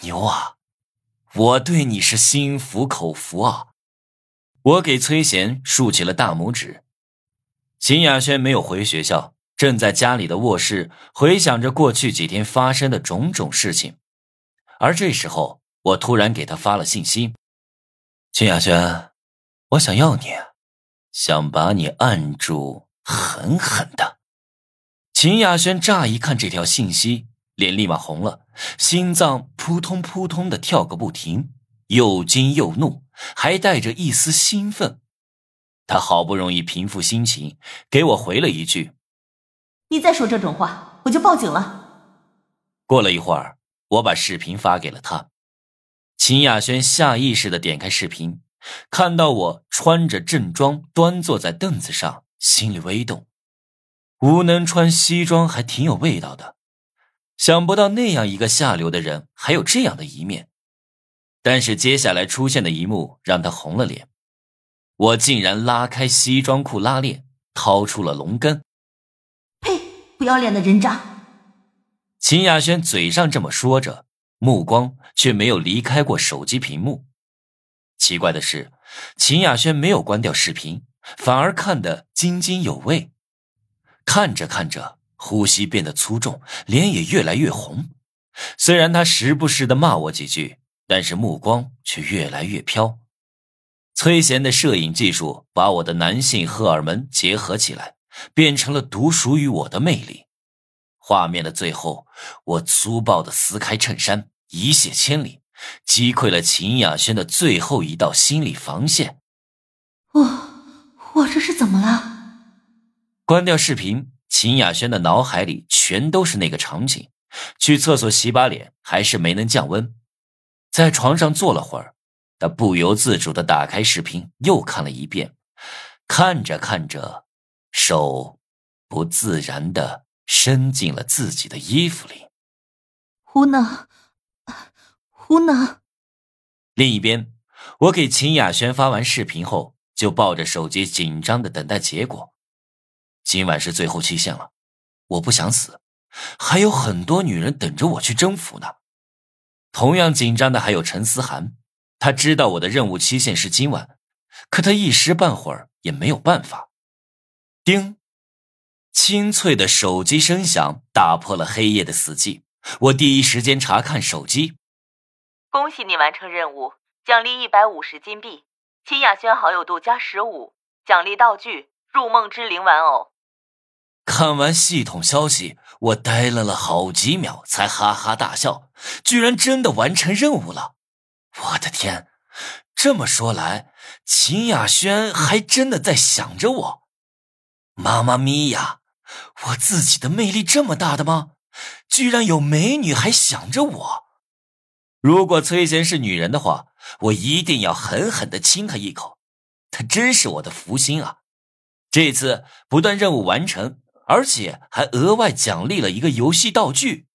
牛啊！我对你是心服口服啊！我给崔贤竖起了大拇指。秦雅轩没有回学校，正在家里的卧室回想着过去几天发生的种种事情。而这时候，我突然给他发了信息：“秦雅轩，我想要你，想把你按住，狠狠的。”秦雅轩乍一看这条信息，脸立马红了，心脏扑通扑通的跳个不停，又惊又怒，还带着一丝兴奋。他好不容易平复心情，给我回了一句：“你再说这种话，我就报警了。”过了一会儿。我把视频发给了他，秦雅轩下意识的点开视频，看到我穿着正装端坐在凳子上，心里微动。吴能穿西装还挺有味道的，想不到那样一个下流的人还有这样的一面。但是接下来出现的一幕让他红了脸，我竟然拉开西装裤拉链，掏出了龙根。呸！不要脸的人渣！秦雅轩嘴上这么说着，目光却没有离开过手机屏幕。奇怪的是，秦雅轩没有关掉视频，反而看得津津有味。看着看着，呼吸变得粗重，脸也越来越红。虽然他时不时的骂我几句，但是目光却越来越飘。崔贤的摄影技术把我的男性荷尔蒙结合起来，变成了独属于我的魅力。画面的最后，我粗暴的撕开衬衫，一泻千里，击溃了秦雅轩的最后一道心理防线。我我这是怎么了？关掉视频，秦雅轩的脑海里全都是那个场景。去厕所洗把脸，还是没能降温。在床上坐了会儿，他不由自主的打开视频，又看了一遍。看着看着，手不自然的。伸进了自己的衣服里，胡能，胡能。另一边，我给秦雅轩发完视频后，就抱着手机紧张的等待结果。今晚是最后期限了，我不想死，还有很多女人等着我去征服呢。同样紧张的还有陈思涵，他知道我的任务期限是今晚，可他一时半会儿也没有办法。叮。清脆的手机声响打破了黑夜的死寂。我第一时间查看手机，恭喜你完成任务，奖励一百五十金币，秦雅轩好友度加十五，奖励道具入梦之灵玩偶。看完系统消息，我呆愣了好几秒，才哈哈大笑，居然真的完成任务了！我的天，这么说来，秦雅轩还真的在想着我。妈妈咪呀！我自己的魅力这么大的吗？居然有美女还想着我！如果崔贤是女人的话，我一定要狠狠的亲她一口。她真是我的福星啊！这次不但任务完成，而且还额外奖励了一个游戏道具。